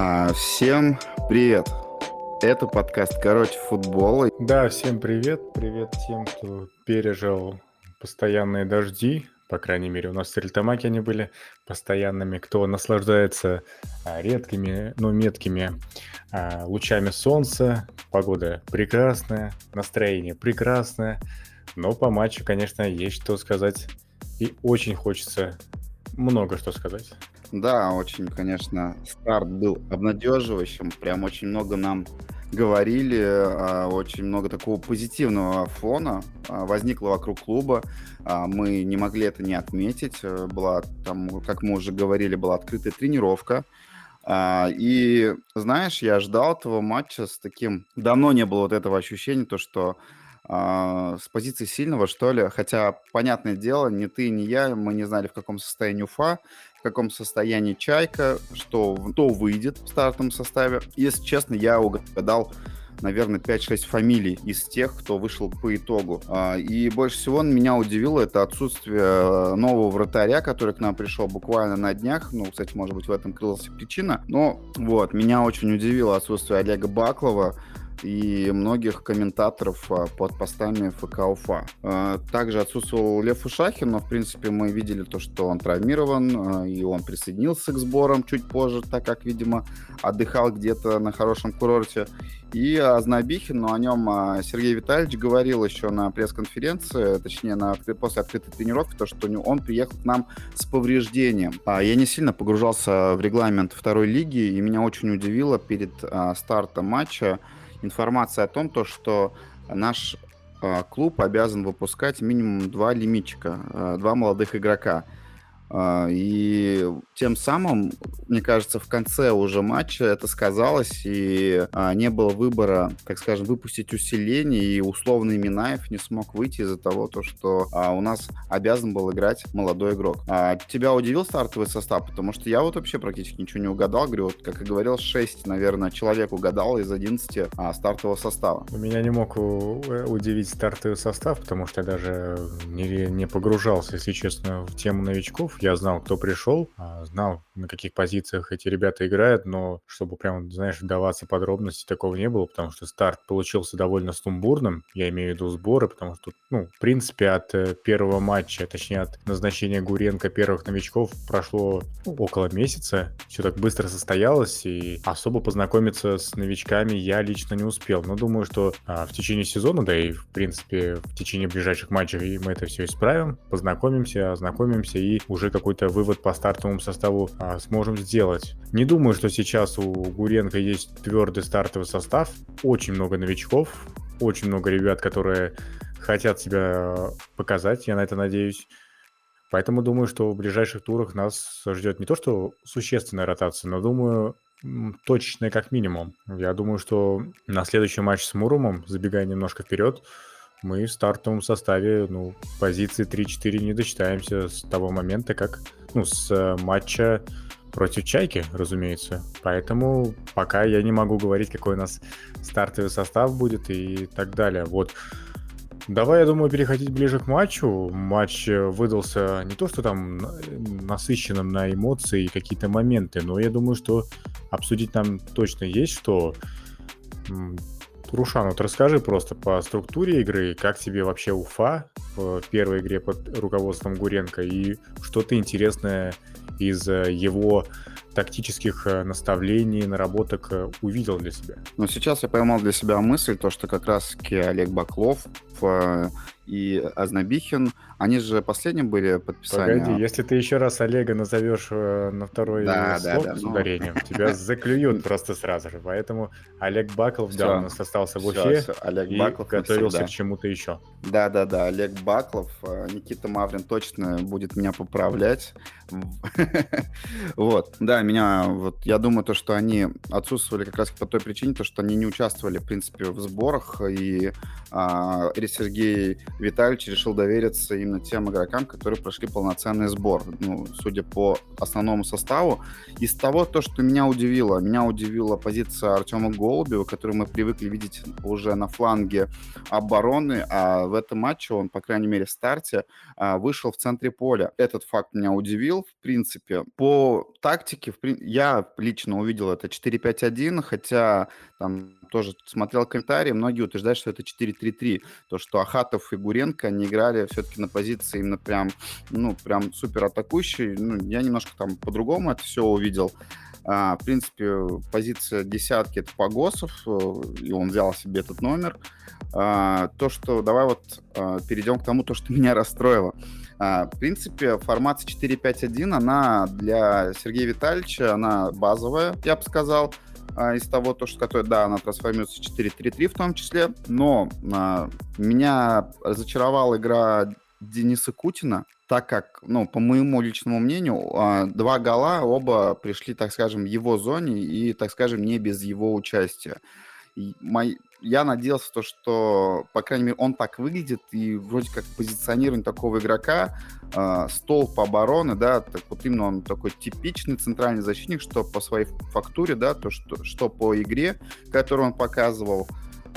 А, всем привет! Это подкаст «Короче, футбола». Да, всем привет. Привет тем, кто пережил постоянные дожди. По крайней мере, у нас в Сельтамаке они были постоянными. Кто наслаждается а, редкими, но меткими а, лучами солнца. Погода прекрасная, настроение прекрасное. Но по матчу, конечно, есть что сказать. И очень хочется много что сказать. Да, очень, конечно, старт был обнадеживающим. Прям очень много нам говорили, а, очень много такого позитивного фона а, возникло вокруг клуба. А, мы не могли это не отметить. Э, была там, как мы уже говорили, была открытая тренировка. И знаешь, я ждал этого матча с таким... Давно не было вот этого ощущения, то, что с позиции сильного, что ли. Хотя, понятное дело, ни ты, ни я, мы не знали, в каком состоянии Уфа в каком состоянии Чайка, что кто выйдет в стартовом составе. Если честно, я угадал наверное, 5-6 фамилий из тех, кто вышел по итогу. А, и больше всего меня удивило это отсутствие нового вратаря, который к нам пришел буквально на днях. Ну, кстати, может быть, в этом крылась причина. Но вот, меня очень удивило отсутствие Олега Баклова и многих комментаторов а, под постами ФК Уфа. А, также отсутствовал Лев Ушахин, но, в принципе, мы видели то, что он травмирован, а, и он присоединился к сборам чуть позже, так как, видимо, отдыхал где-то на хорошем курорте. И Азнабихин, но о нем Сергей Витальевич говорил еще на пресс-конференции, точнее, на, после открытой тренировки, то, что он приехал к нам с повреждением. Я не сильно погружался в регламент второй лиги, и меня очень удивило перед стартом матча, информация о том, то, что наш э, клуб обязан выпускать минимум два лимитчика, э, два молодых игрока. Э, и тем самым, мне кажется, в конце уже матча это сказалось, и а, не было выбора, так скажем, выпустить усиление, и условный Минаев не смог выйти из-за того, то, что а, у нас обязан был играть молодой игрок. А, тебя удивил стартовый состав? Потому что я вот вообще практически ничего не угадал. Говорю, вот, как и говорил, 6, наверное, человек угадал из 11 а, стартового состава. Меня не мог удивить стартовый состав, потому что я даже не, не погружался, если честно, в тему новичков. Я знал, кто пришел, а знал, на каких позициях эти ребята играют, но чтобы прям, знаешь, вдаваться в подробности, такого не было, потому что старт получился довольно сумбурным, я имею в виду сборы, потому что, ну, в принципе, от э, первого матча, точнее, от назначения Гуренко первых новичков прошло около месяца, все так быстро состоялось, и особо познакомиться с новичками я лично не успел, но думаю, что а, в течение сезона, да и, в принципе, в течение ближайших матчей мы это все исправим, познакомимся, ознакомимся и уже какой-то вывод по стартовому составу составу а, сможем сделать. Не думаю, что сейчас у Гуренко есть твердый стартовый состав. Очень много новичков, очень много ребят, которые хотят себя показать, я на это надеюсь. Поэтому думаю, что в ближайших турах нас ждет не то, что существенная ротация, но думаю, точечная как минимум. Я думаю, что на следующий матч с Мурумом, забегая немножко вперед, мы в стартовом составе, ну, позиции 3-4 не дочитаемся с того момента, как, ну, с э, матча против Чайки, разумеется. Поэтому пока я не могу говорить, какой у нас стартовый состав будет и так далее. Вот. Давай, я думаю, переходить ближе к матчу. Матч э, выдался не то, что там насыщенным на эмоции и какие-то моменты, но я думаю, что обсудить нам точно есть что. Рушан, вот расскажи просто по структуре игры, как тебе вообще Уфа в первой игре под руководством Гуренко и что-то интересное из э, его тактических э, наставлений, наработок э, увидел для себя? Ну, сейчас я поймал для себя мысль, то, что как раз-таки Олег Баклов и Азнабихин – они же последним были подписания. Погоди, если ты еще раз Олега назовешь э, на второй да, слог да, да, с ну. ударением, ну... тебя заклюют просто сразу же. Поэтому Олег Баклов, да, у нас остался в Уфе Олег и Баклов готовился к чему-то еще. Да-да-да, Олег Баклов, э, Никита Маврин точно будет меня поправлять. Вот, да, меня, вот, я думаю, то, что они отсутствовали как раз по той причине, то, что они не участвовали, в принципе, в сборах, и а, Сергей Витальевич решил довериться именно тем игрокам, которые прошли полноценный сбор. Ну, судя по основному составу. Из того, то, что меня удивило, меня удивила позиция Артема Голубева, которую мы привыкли видеть уже на фланге обороны, а в этом матче он, по крайней мере, в старте а, вышел в центре поля. Этот факт меня удивил, в принципе. По тактике, я лично увидел это 4-5-1, хотя там тоже смотрел комментарии, многие утверждают, что это 4-3-3. То, что Ахатов и Гуренко, они играли все-таки на позиции именно прям, ну, прям супер атакующий. Ну, я немножко там по-другому это все увидел. А, в принципе, позиция десятки это Погосов, э, и он взял себе этот номер. А, то, что давай вот а, перейдем к тому, то, что меня расстроило. А, в принципе, формация 4-5-1, она для Сергея Витальевича, она базовая, я бы сказал а, из того, то, что, которое, да, она трансформируется в 4-3-3 в том числе, но а, меня разочаровала игра Дениса Кутина, так как, ну, по моему личному мнению, а, два гола оба пришли, так скажем, в его зоне и, так скажем, не без его участия. И мой, я надеялся, то, что, по крайней мере, он так выглядит, и вроде как позиционирование такого игрока, э, столб обороны, да, так вот именно он такой типичный центральный защитник, что по своей фактуре, да, то, что, что по игре, которую он показывал,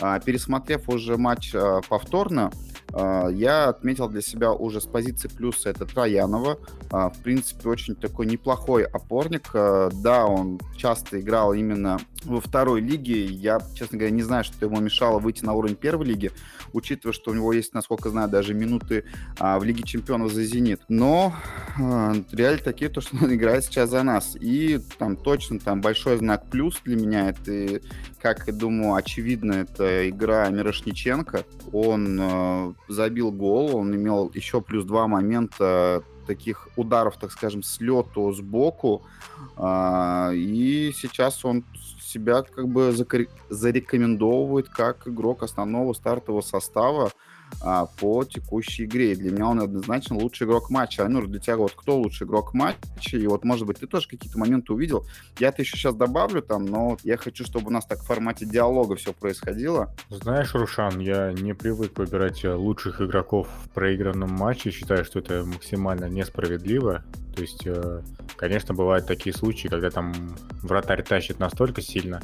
э, пересмотрев уже матч э, повторно, а, я отметил для себя уже с позиции плюса это Троянова. А, в принципе, очень такой неплохой опорник. А, да, он часто играл именно во второй лиге. Я, честно говоря, не знаю, что ему мешало выйти на уровень первой лиги, учитывая, что у него есть, насколько знаю, даже минуты в Лиге Чемпионов за «Зенит». Но реально такие, то, что он играет сейчас за нас. И там точно там большой знак плюс для меня. Это, как я думаю, очевидно, это игра Мирошниченко. Он забил гол, он имел еще плюс два момента таких ударов, так скажем, с лету сбоку, а, и сейчас он себя как бы зарекомендовывает как игрок основного стартового состава, а, по текущей игре. И для меня он однозначно лучший игрок матча. Айнур, для тебя вот кто лучший игрок матча? И вот, может быть, ты тоже какие-то моменты увидел. Я это еще сейчас добавлю там, но я хочу, чтобы у нас так в формате диалога все происходило. Знаешь, Рушан, я не привык выбирать э, лучших игроков в проигранном матче. Считаю, что это максимально несправедливо. То есть, э, конечно, бывают такие случаи, когда там вратарь тащит настолько сильно,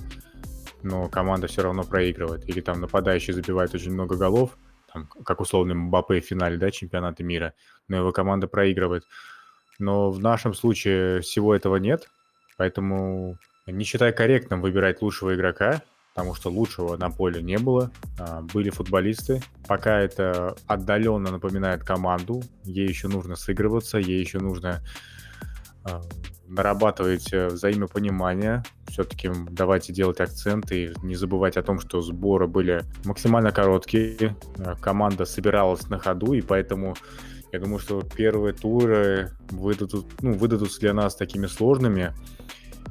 но команда все равно проигрывает. Или там нападающий забивает очень много голов, там, как условный Мбаппе в финале да, чемпионата мира, но его команда проигрывает. Но в нашем случае всего этого нет, поэтому не считаю корректным выбирать лучшего игрока, потому что лучшего на поле не было. А, были футболисты. Пока это отдаленно напоминает команду, ей еще нужно сыгрываться, ей еще нужно а, нарабатывать э, взаимопонимание. Все-таки давайте делать акценты и не забывать о том, что сборы были максимально короткие. Э, команда собиралась на ходу, и поэтому я думаю, что первые туры выдадут, ну, выдадутся для нас такими сложными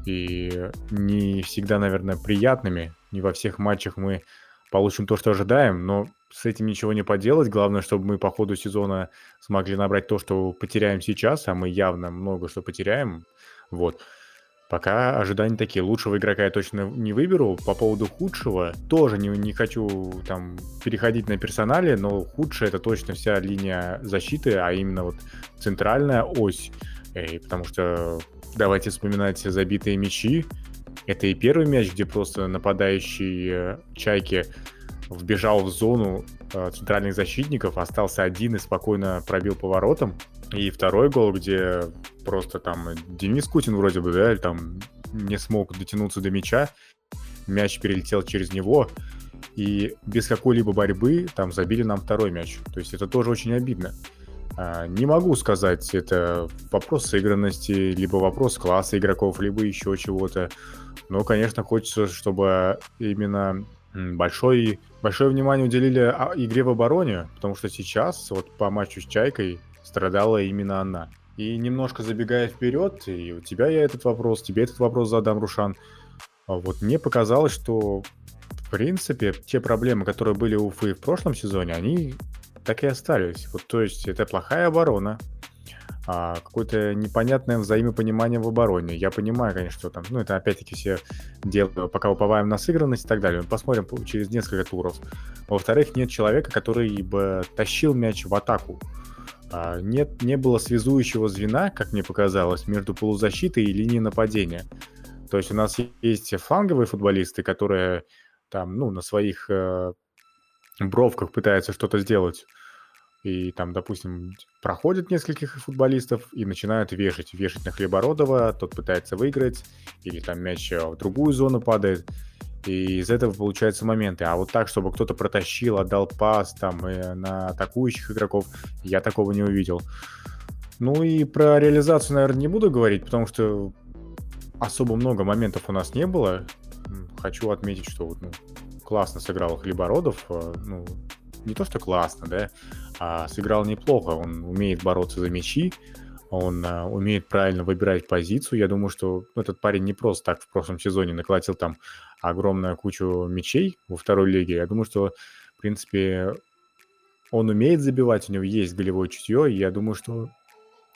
и не всегда, наверное, приятными. Не во всех матчах мы получим то, что ожидаем, но с этим ничего не поделать. Главное, чтобы мы по ходу сезона смогли набрать то, что потеряем сейчас, а мы явно много что потеряем. Вот. Пока ожидания такие. Лучшего игрока я точно не выберу. По поводу худшего тоже не, не хочу там переходить на персонале, но худшее это точно вся линия защиты, а именно вот центральная ось. И потому что давайте вспоминать забитые мячи. Это и первый мяч, где просто нападающий э, Чайки вбежал в зону э, центральных защитников, остался один и спокойно пробил поворотом. И второй гол, где просто там Денис Кутин вроде бы, да, там не смог дотянуться до мяча, мяч перелетел через него, и без какой-либо борьбы там забили нам второй мяч. То есть это тоже очень обидно. А, не могу сказать, это вопрос сыгранности, либо вопрос класса игроков, либо еще чего-то. Но, конечно, хочется, чтобы именно большой, большое внимание уделили а, игре в обороне, потому что сейчас, вот по матчу с Чайкой, страдала именно она. И немножко забегая вперед, и у тебя я этот вопрос, тебе этот вопрос задам, Рушан. А вот мне показалось, что в принципе те проблемы, которые были у Уфы в прошлом сезоне, они так и остались. Вот, то есть это плохая оборона, а, какое-то непонятное взаимопонимание в обороне. Я понимаю, конечно, что там, ну, это опять-таки все делаю, пока уповаем на сыгранность и так далее. Посмотрим через несколько туров. Во-вторых, нет человека, который бы тащил мяч в атаку. А, нет, не было связующего звена, как мне показалось, между полузащитой и линией нападения. То есть у нас есть фланговые футболисты, которые там, ну, на своих э, бровках пытаются что-то сделать и там, допустим, проходят нескольких футболистов и начинают вешать. Вешать на Хлебородова, тот пытается выиграть, или там мяч в другую зону падает. И из этого получаются моменты. А вот так, чтобы кто-то протащил, отдал пас там и на атакующих игроков, я такого не увидел. Ну и про реализацию, наверное, не буду говорить, потому что особо много моментов у нас не было. Хочу отметить, что ну, классно сыграл Хлебородов. А, ну, не то, что классно, да, а сыграл неплохо. Он умеет бороться за мячи, он а, умеет правильно выбирать позицию. Я думаю, что этот парень не просто так в прошлом сезоне наколотил там огромную кучу мячей во второй лиге. Я думаю, что, в принципе, он умеет забивать, у него есть голевое чутье, и я думаю, что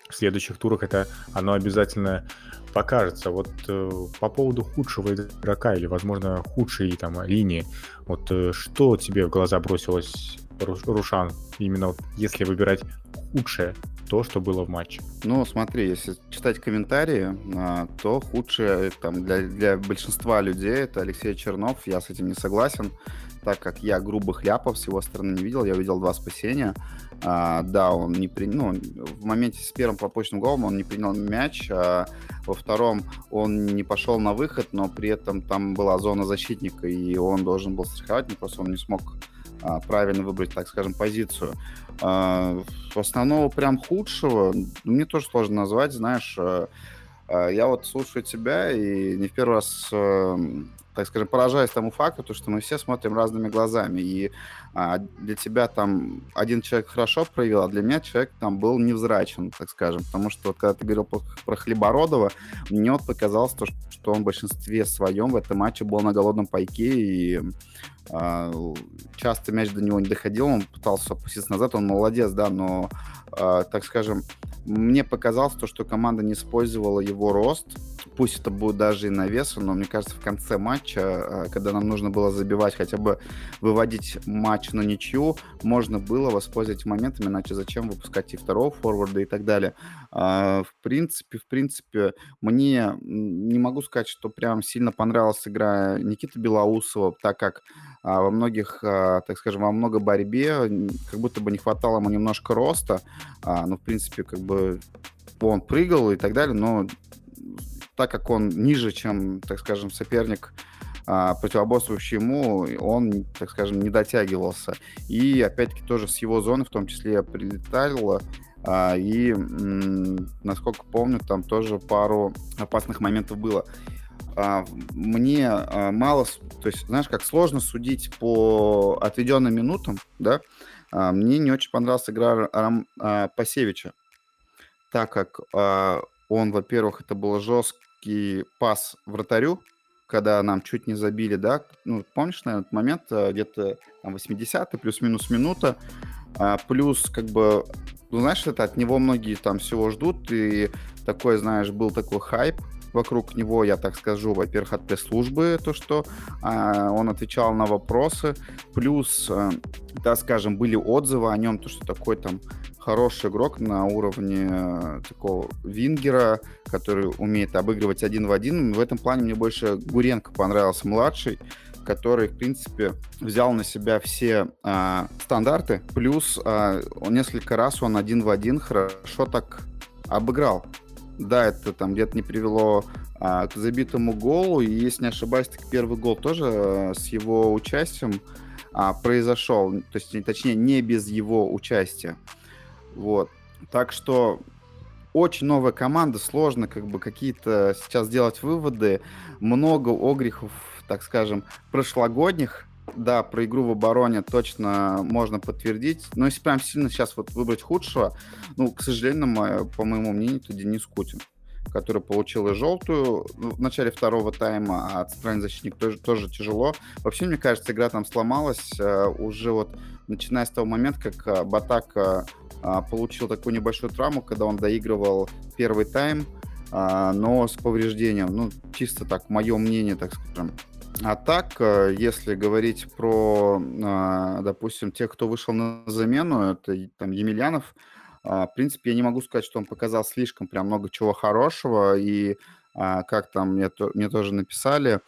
в следующих турах это оно обязательно покажется. Вот э, по поводу худшего игрока или, возможно, худшей там линии, вот э, что тебе в глаза бросилось, Рушан, именно вот, если выбирать худшее, то, что было в матче? Ну, смотри, если читать комментарии, а, то худшее там, для, для большинства людей это Алексей Чернов, я с этим не согласен так как я грубых ляпов с его стороны не видел, я видел два спасения. А, да, он не принял, ну, в моменте с первым пропущенным голом он не принял мяч, а во втором он не пошел на выход, но при этом там была зона защитника, и он должен был страховать, но просто он не смог правильно выбрать, так скажем, позицию. А, основного прям худшего мне тоже сложно назвать, знаешь, а, а я вот слушаю тебя и не в первый раз эм, так скажем, поражаясь тому факту, то, что мы все смотрим разными глазами. И а, для тебя там один человек хорошо проявил, а для меня человек там был невзрачен, так скажем. Потому что вот когда ты говорил про, про Хлебородова, мне вот показалось то, что он в большинстве своем в этом матче был на голодном пайке, и а, часто мяч до него не доходил, он пытался опуститься назад, он молодец, да, но, а, так скажем, мне показалось то, что команда не использовала его рост. Пусть это будет даже и навеса, но мне кажется, в конце матча, а, когда нам нужно было забивать, хотя бы выводить матч на ничью, можно было воспользоваться моментами, иначе зачем выпускать и второго форварда и так далее. А, в принципе, в принципе, мне не могу сказать, что прям сильно понравилась игра Никиты Белоусова, так как а, во многих, а, так скажем, во много борьбе, как будто бы не хватало ему немножко роста, а, ну, в принципе, как бы он прыгал и так далее, но так как он ниже, чем, так скажем, соперник, а, противоборствующий ему, он, так скажем, не дотягивался. И, опять-таки, тоже с его зоны, в том числе, прилетало, а, и, насколько помню, там тоже пару опасных моментов было. А, мне мало, то есть, знаешь, как сложно судить по отведенным минутам, да, мне не очень понравилась игра Рам, Пасевича, так как он, во-первых, это был жесткий пас вратарю, когда нам чуть не забили, да, ну, помнишь, наверное, этот момент, где-то там 80 плюс-минус минута, плюс, как бы, ну, знаешь, это от него многие там всего ждут, и такой, знаешь, был такой хайп, вокруг него, я так скажу, во-первых, от пресс-службы, то, что э, он отвечал на вопросы, плюс, э, да, скажем, были отзывы о нем, то, что такой там хороший игрок на уровне э, такого вингера, который умеет обыгрывать один в один. В этом плане мне больше Гуренко понравился младший, который, в принципе, взял на себя все э, стандарты, плюс э, он несколько раз он один в один хорошо так обыграл да, это там где-то не привело а, к забитому голу. И, если не ошибаюсь, так первый гол тоже а, с его участием а, произошел. То есть, точнее, не без его участия. Вот. Так что очень новая команда, сложно как бы какие-то сейчас делать выводы. Много огрехов, так скажем, прошлогодних, да, про игру в обороне точно можно подтвердить. Но если прям сильно сейчас вот выбрать худшего, ну, к сожалению, мое, по моему мнению, это Денис Кутин который получил и желтую в начале второго тайма, а центральный защитник тоже, тоже тяжело. Вообще, мне кажется, игра там сломалась э, уже вот начиная с того момента, как э, Батак а, получил такую небольшую травму, когда он доигрывал первый тайм, а, но с повреждением. Ну, чисто так, мое мнение, так скажем. А так, э, если говорить про, а, допустим, тех, кто вышел на замену, это там Емельянов, в принципе, я не могу сказать, что он показал слишком прям много чего хорошего, и как там мне, мне тоже написали,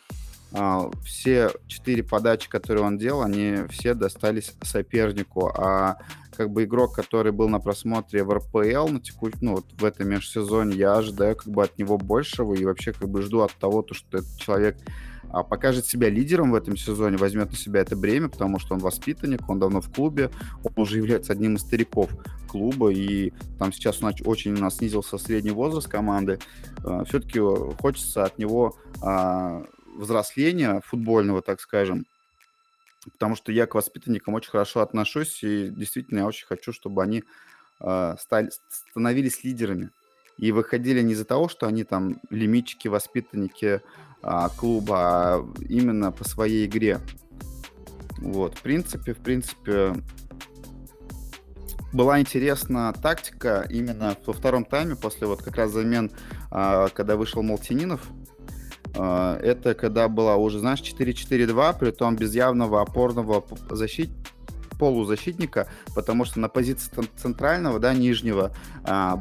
все четыре подачи, которые он делал, они все достались сопернику, а как бы игрок, который был на просмотре в РПЛ на текущ... ну, вот в этом межсезонье, я ожидаю как бы от него большего и вообще как бы жду от того, то, что этот человек а, покажет себя лидером в этом сезоне, возьмет на себя это бремя, потому что он воспитанник, он давно в клубе, он уже является одним из стариков клуба, и там сейчас он очень у нас снизился средний возраст команды. А, Все-таки хочется от него а, взросления футбольного, так скажем, потому что я к воспитанникам очень хорошо отношусь, и действительно я очень хочу, чтобы они стали, становились лидерами и выходили не из-за того, что они там лимитчики, воспитанники а, клуба, а именно по своей игре. Вот, в принципе, в принципе, была интересна тактика именно во втором тайме, после вот как раз замен, а, когда вышел Молтининов. А, это когда была уже, знаешь, 4-4-2, при том без явного опорного защит полузащитника, потому что на позиции центрального, да, нижнего, а,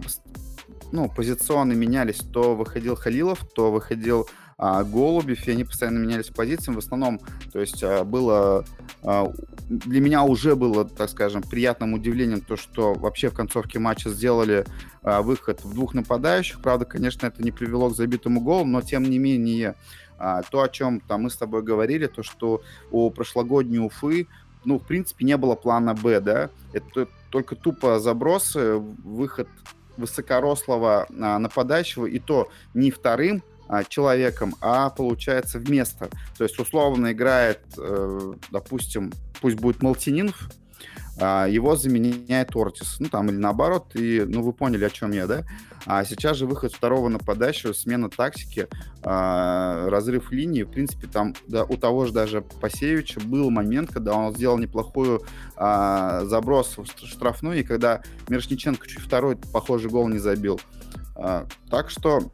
ну, позиционно менялись, то выходил Халилов, то выходил а, Голубев, и они постоянно менялись позициями. В основном, то есть а, было... А, для меня уже было, так скажем, приятным удивлением то, что вообще в концовке матча сделали выход в двух нападающих. Правда, конечно, это не привело к забитому голу, но тем не менее то, о чем там мы с тобой говорили, то, что у прошлогодней Уфы ну, в принципе, не было плана Б, да, это только тупо забросы, выход высокорослого нападающего, и то не вторым, а, человеком, а получается вместо. То есть условно играет, э, допустим, пусть будет Малтининов, а, его заменяет Ортис. Ну, там, или наоборот, и, ну, вы поняли, о чем я, да? А сейчас же выход второго нападающего, смена тактики, а, разрыв линии. В принципе, там да, у того же даже Пасевича был момент, когда он сделал неплохую заброс в штрафную, и когда Мирошниченко чуть второй похожий гол не забил. Так что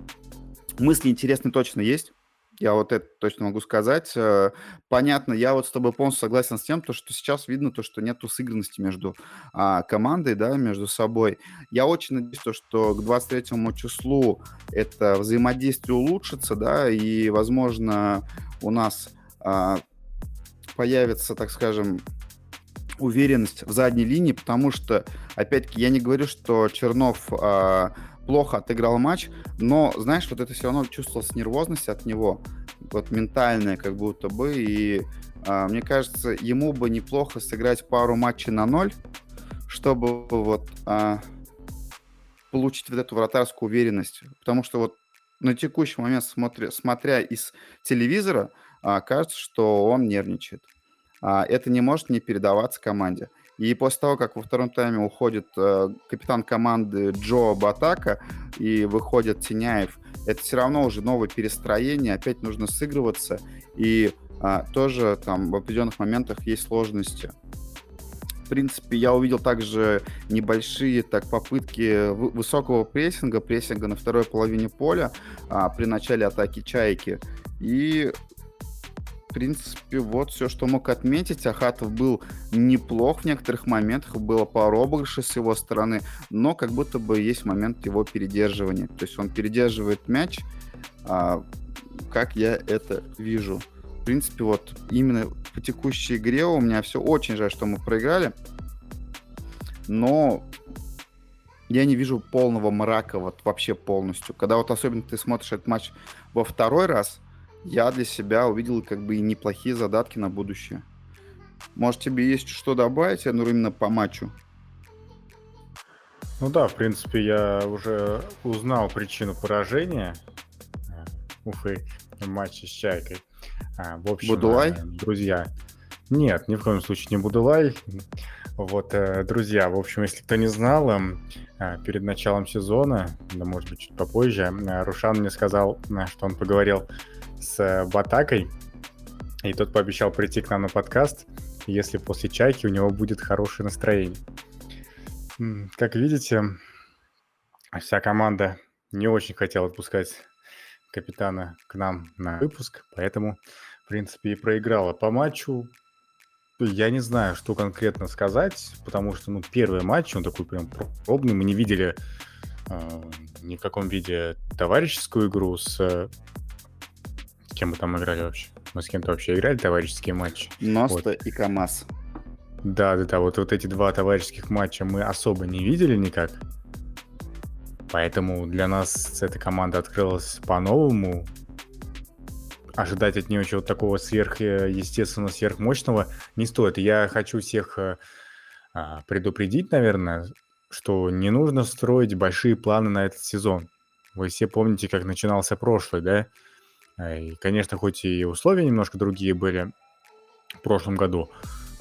Мысли интересные точно есть. Я вот это точно могу сказать. Э, понятно, я вот с тобой полностью согласен с тем, то, что сейчас видно то, что нету сыгранности между а, командой, да, между собой. Я очень надеюсь, то, что к 23 числу это взаимодействие улучшится, да, и, возможно, у нас а, появится, так скажем, уверенность в задней линии, потому что, опять-таки, я не говорю, что Чернов а, плохо отыграл матч, но, знаешь, вот это все равно чувствовалась нервозность от него, вот ментальная как будто бы, и а, мне кажется, ему бы неплохо сыграть пару матчей на ноль, чтобы вот а, получить вот эту вратарскую уверенность, потому что вот на текущий момент, смотря, смотря из телевизора, а, кажется, что он нервничает. А, это не может не передаваться команде. И после того, как во втором тайме уходит э, капитан команды Джо Батака и выходит Теняев, это все равно уже новое перестроение, опять нужно сыгрываться, и э, тоже там в определенных моментах есть сложности. В принципе, я увидел также небольшие так, попытки высокого прессинга, прессинга на второй половине поля а, при начале атаки «Чайки». И принципе, вот все, что мог отметить. Ахатов был неплох в некоторых моментах, было пару обыгрышей с его стороны, но как будто бы есть момент его передерживания. То есть он передерживает мяч, а, как я это вижу. В принципе, вот именно по текущей игре у меня все очень жаль, что мы проиграли. Но я не вижу полного мрака вот вообще полностью. Когда вот особенно ты смотришь этот матч во второй раз, я для себя увидел как бы и неплохие задатки на будущее. Может, тебе есть что добавить, ну, именно по матчу? Ну да, в принципе, я уже узнал причину поражения э, Уфы в матче с Чайкой. А, в общем, Будулай? Э, друзья, нет, ни в коем случае не Будулай. Вот, э, друзья, в общем, если кто не знал, эм, перед началом сезона, да, может быть, чуть попозже, Рушан мне сказал, что он поговорил с э, Батакой, и тот пообещал прийти к нам на подкаст, если после чайки у него будет хорошее настроение. Как видите, вся команда не очень хотела отпускать капитана к нам на выпуск, поэтому, в принципе, и проиграла по матчу. Я не знаю, что конкретно сказать, потому что, ну, первый матч, он такой прям пробный, мы не видели э, ни в каком виде товарищескую игру с... кем мы там играли вообще? Мы с кем-то вообще играли товарищеские матчи. Носта вот. и КамАЗ. Да, да, да, вот, вот эти два товарищеских матча мы особо не видели никак. Поэтому для нас эта команда открылась по-новому. Ожидать от нее чего-то такого сверхъестественно сверхмощного не стоит. Я хочу всех э, а, предупредить, наверное, что не нужно строить большие планы на этот сезон. Вы все помните, как начинался прошлый, да? И, конечно, хоть и условия немножко другие были в прошлом году,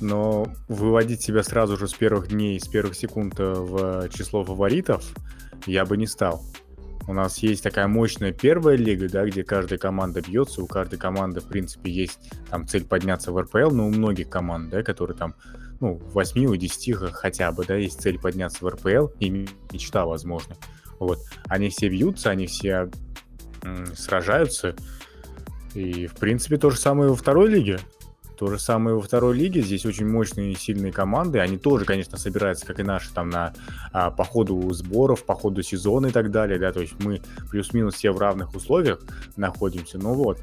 но выводить себя сразу же с первых дней, с первых секунд э, в число фаворитов я бы не стал. У нас есть такая мощная первая лига, да, где каждая команда бьется, у каждой команды, в принципе, есть там цель подняться в РПЛ, но у многих команд, да, которые там, ну, в 8, у 10 хотя бы, да, есть цель подняться в РПЛ и мечта, возможно. Вот. Они все бьются, они все сражаются, и, в принципе, то же самое во второй лиге. То же самое во второй лиге. Здесь очень мощные и сильные команды. Они тоже, конечно, собираются, как и наши, там на а, по ходу сборов, по ходу сезона и так далее. Да? То есть мы плюс-минус все в равных условиях находимся. Ну вот.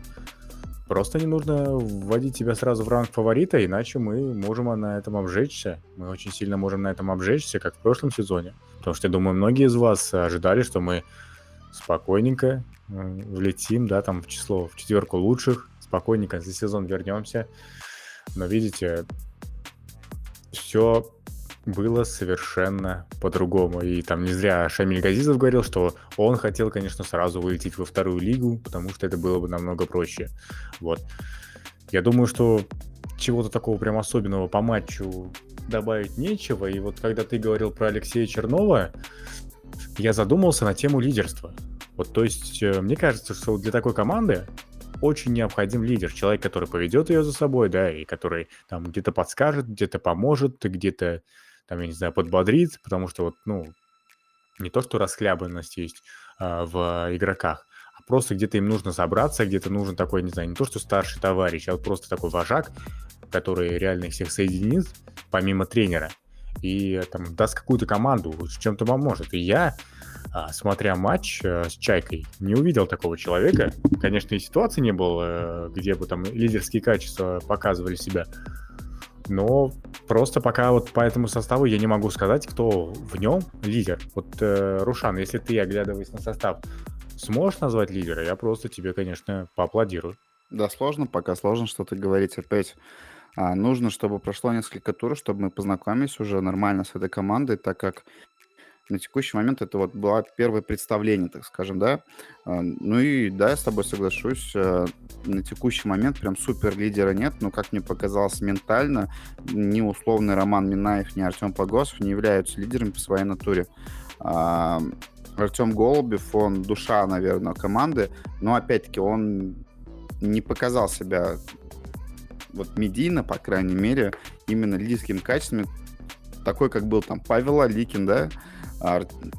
Просто не нужно вводить себя сразу в ранг фаворита, иначе мы можем на этом обжечься. Мы очень сильно можем на этом обжечься, как в прошлом сезоне. Потому что, я думаю, многие из вас ожидали, что мы спокойненько влетим, да, там в число, в четверку лучших, спокойненько за сезон вернемся. Но видите, все было совершенно по-другому. И там не зря Шамиль Газизов говорил, что он хотел, конечно, сразу вылететь во вторую лигу, потому что это было бы намного проще. Вот. Я думаю, что чего-то такого прям особенного по матчу добавить нечего. И вот когда ты говорил про Алексея Чернова, я задумался на тему лидерства. Вот, то есть, э, мне кажется, что для такой команды очень необходим лидер, человек, который поведет ее за собой, да, и который там где-то подскажет, где-то поможет, где-то, там, я не знаю, подбодрит, потому что вот, ну, не то, что расхлябанность есть а, в игроках, а просто где-то им нужно собраться, где-то нужен такой, не знаю, не то, что старший товарищ, а вот просто такой вожак, который реально всех соединит, помимо тренера, и там даст какую-то команду, чем-то поможет. И я а, смотря матч э, с Чайкой, не увидел такого человека. Конечно, и ситуации не было, э, где бы там лидерские качества показывали себя. Но просто пока вот по этому составу я не могу сказать, кто в нем лидер. Вот, э, Рушан, если ты, оглядываясь на состав, сможешь назвать лидера, я просто тебе, конечно, поаплодирую. Да, сложно, пока сложно что-то говорить опять. А, нужно, чтобы прошло несколько туров, чтобы мы познакомились уже нормально с этой командой, так как на текущий момент это вот было первое представление, так скажем, да. А, ну и да, я с тобой соглашусь, э, на текущий момент прям супер лидера нет, но как мне показалось ментально, ни условный Роман Минаев, ни Артем Погосов не являются лидерами по своей натуре. А, Артем Голубев, он душа, наверное, команды, но опять-таки он не показал себя вот медийно, по крайней мере, именно лидерскими качествами, такой, как был там Павел Аликин, да,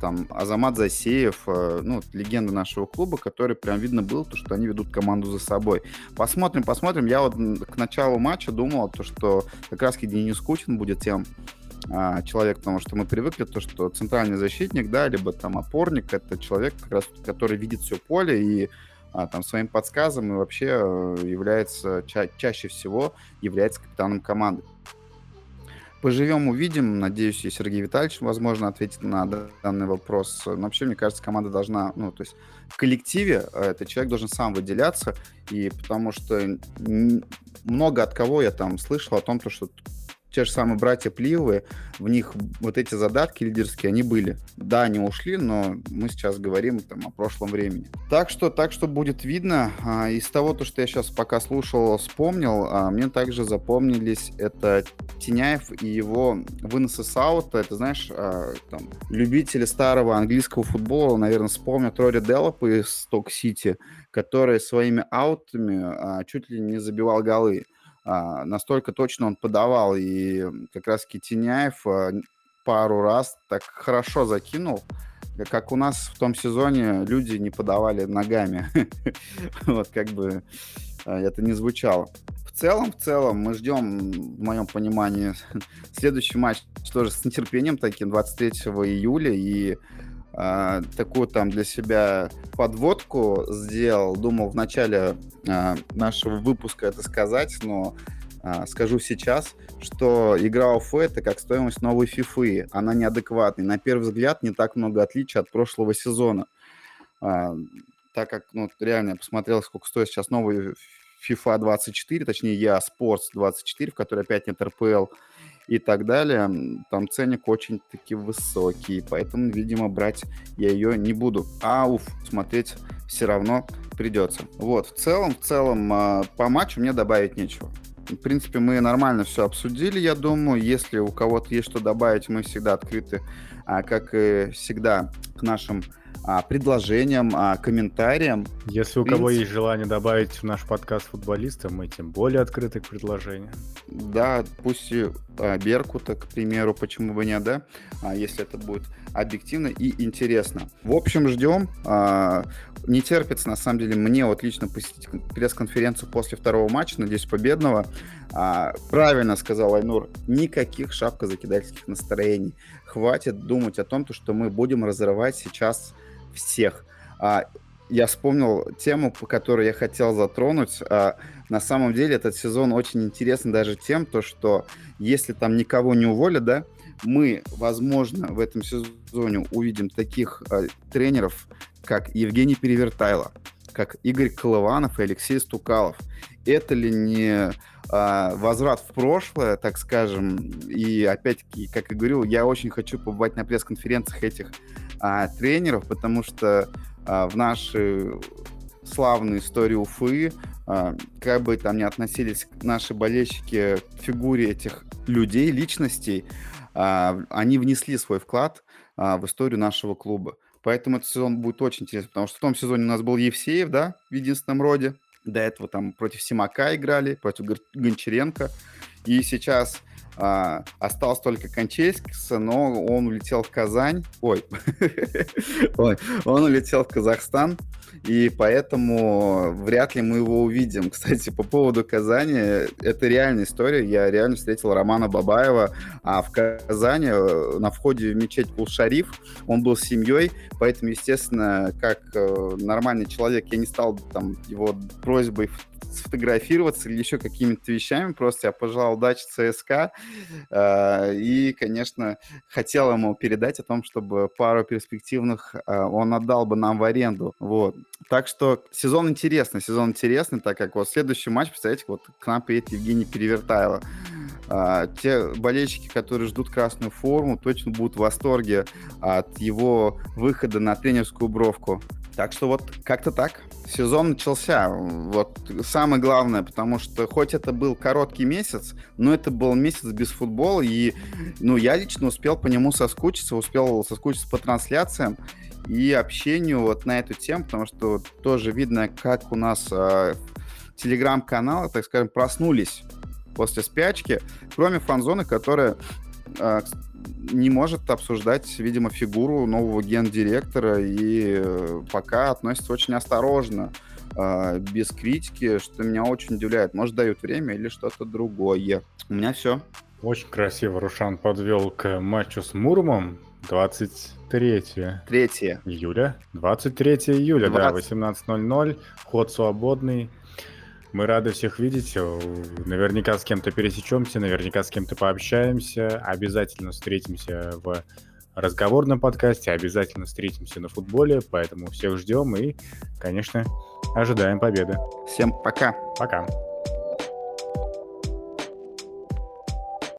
там Азамат Засеев, э, ну, легенда нашего клуба, который прям видно был, то, что они ведут команду за собой. Посмотрим, посмотрим. Я вот к началу матча думал, то, что как раз Денис Кучин будет тем а, человек, потому что мы привыкли, то, что центральный защитник, да, либо там опорник, это человек, как раз, который видит все поле и там своим подсказом и вообще э, является ча- чаще всего является капитаном команды. Поживем, увидим. Надеюсь, и Сергей Витальевич, возможно, ответит на данный вопрос. Но вообще, мне кажется, команда должна, ну, то есть в коллективе э, этот человек должен сам выделяться, и потому что много от кого я там слышал о том, то, что те же самые братья Пливы, в них вот эти задатки лидерские, они были. Да, они ушли, но мы сейчас говорим там о прошлом времени. Так что, так что будет видно. А, из того, то, что я сейчас пока слушал, вспомнил, а, мне также запомнились это Теняев и его выносы с аута. Это, знаешь, а, там, любители старого английского футбола, наверное, вспомнят Рори Деллопа из Сток-Сити, который своими аутами чуть ли не забивал голы настолько точно он подавал, и как раз Китиняев, а, пару раз так хорошо закинул, как у нас в том сезоне люди не подавали ногами. Вот как бы а, это не звучало. В целом, в целом, мы ждем, в моем понимании, следующий матч тоже с нетерпением таким 23 июля. И э, такую там для себя подводку сделал. Думал в начале э, нашего выпуска это сказать, но э, скажу сейчас, что игра ОФ это как стоимость новой фифы. Она неадекватная. На первый взгляд не так много отличий от прошлого сезона. Э, так как, ну, реально я посмотрел, сколько стоит сейчас новый FIFA 24, точнее, я Sports 24, в которой опять нет РПЛ и так далее, там ценник очень-таки высокий, поэтому, видимо, брать я ее не буду. А уф, смотреть все равно придется. Вот, в целом, в целом, а, по матчу мне добавить нечего. В принципе, мы нормально все обсудили, я думаю. Если у кого-то есть что добавить, мы всегда открыты, как и всегда, к нашим а, предложениям, а, комментариям. Если у кого есть желание добавить в наш подкаст футболиста, мы тем более открыты к предложениям. Да, пусть и а, Беркута, к примеру, почему бы не, да, а, если это будет объективно и интересно. В общем, ждем. А, не терпится, на самом деле, мне вот лично посетить пресс-конференцию после второго матча, надеюсь, победного. А, правильно сказал Айнур, никаких шапкозакидательских настроений. Хватит думать о том, что мы будем разрывать сейчас всех. А, я вспомнил тему, по которой я хотел затронуть. А, на самом деле этот сезон очень интересен даже тем, то, что если там никого не уволят, да, мы, возможно, в этом сезоне увидим таких а, тренеров, как Евгений Перевертайло, как Игорь Колыванов и Алексей Стукалов. Это ли не а, возврат в прошлое, так скажем? И опять-таки, как и говорил, я очень хочу побывать на пресс-конференциях этих а, тренеров, потому что а, в нашей славной истории Уфы, а, как бы там ни относились наши болельщики к фигуре этих людей, личностей, а, они внесли свой вклад а, в историю нашего клуба. Поэтому этот сезон будет очень интересный, потому что в том сезоне у нас был Евсеев, да, в единственном роде. До этого там против Симака играли, против Гончаренко. И сейчас а, остался только Кончельскис, но он улетел в Казань. Ой, Ой, он улетел в Казахстан, и поэтому вряд ли мы его увидим. Кстати, по поводу Казани, это реальная история. Я реально встретил Романа Бабаева а в Казани э, на входе в мечеть Кул-Шариф. Он был с семьей, поэтому, естественно, как э, нормальный человек, я не стал там его просьбой сфотографироваться или еще какими-то вещами. Просто я пожелал удачи ЦСКА. Э, и, конечно, хотел ему передать о том, чтобы пару перспективных э, он отдал бы нам в аренду. Вот. Так что сезон интересный, сезон интересный, так как вот следующий матч, представляете, вот к нам приедет Евгений Перевертайло. А, те болельщики, которые ждут красную форму, точно будут в восторге от его выхода на тренерскую бровку. Так что вот как-то так. Сезон начался. Вот самое главное, потому что хоть это был короткий месяц, но это был месяц без футбола, и ну, я лично успел по нему соскучиться, успел соскучиться по трансляциям и общению вот на эту тему, потому что тоже видно, как у нас э, телеграм-каналы, так скажем, проснулись после спячки, кроме фанзоны, которая э, не может обсуждать, видимо, фигуру нового гендиректора и э, пока относится очень осторожно, э, без критики, что меня очень удивляет. Может, дают время или что-то другое. У меня все. Очень красиво Рушан подвел к матчу с Мурмом. 23 3 июля. 23 июля, 20. да, 18.00. Ход свободный. Мы рады всех видеть. Наверняка с кем-то пересечемся, наверняка с кем-то пообщаемся. Обязательно встретимся в разговорном подкасте, обязательно встретимся на футболе, поэтому всех ждем и, конечно, ожидаем победы. Всем пока. Пока.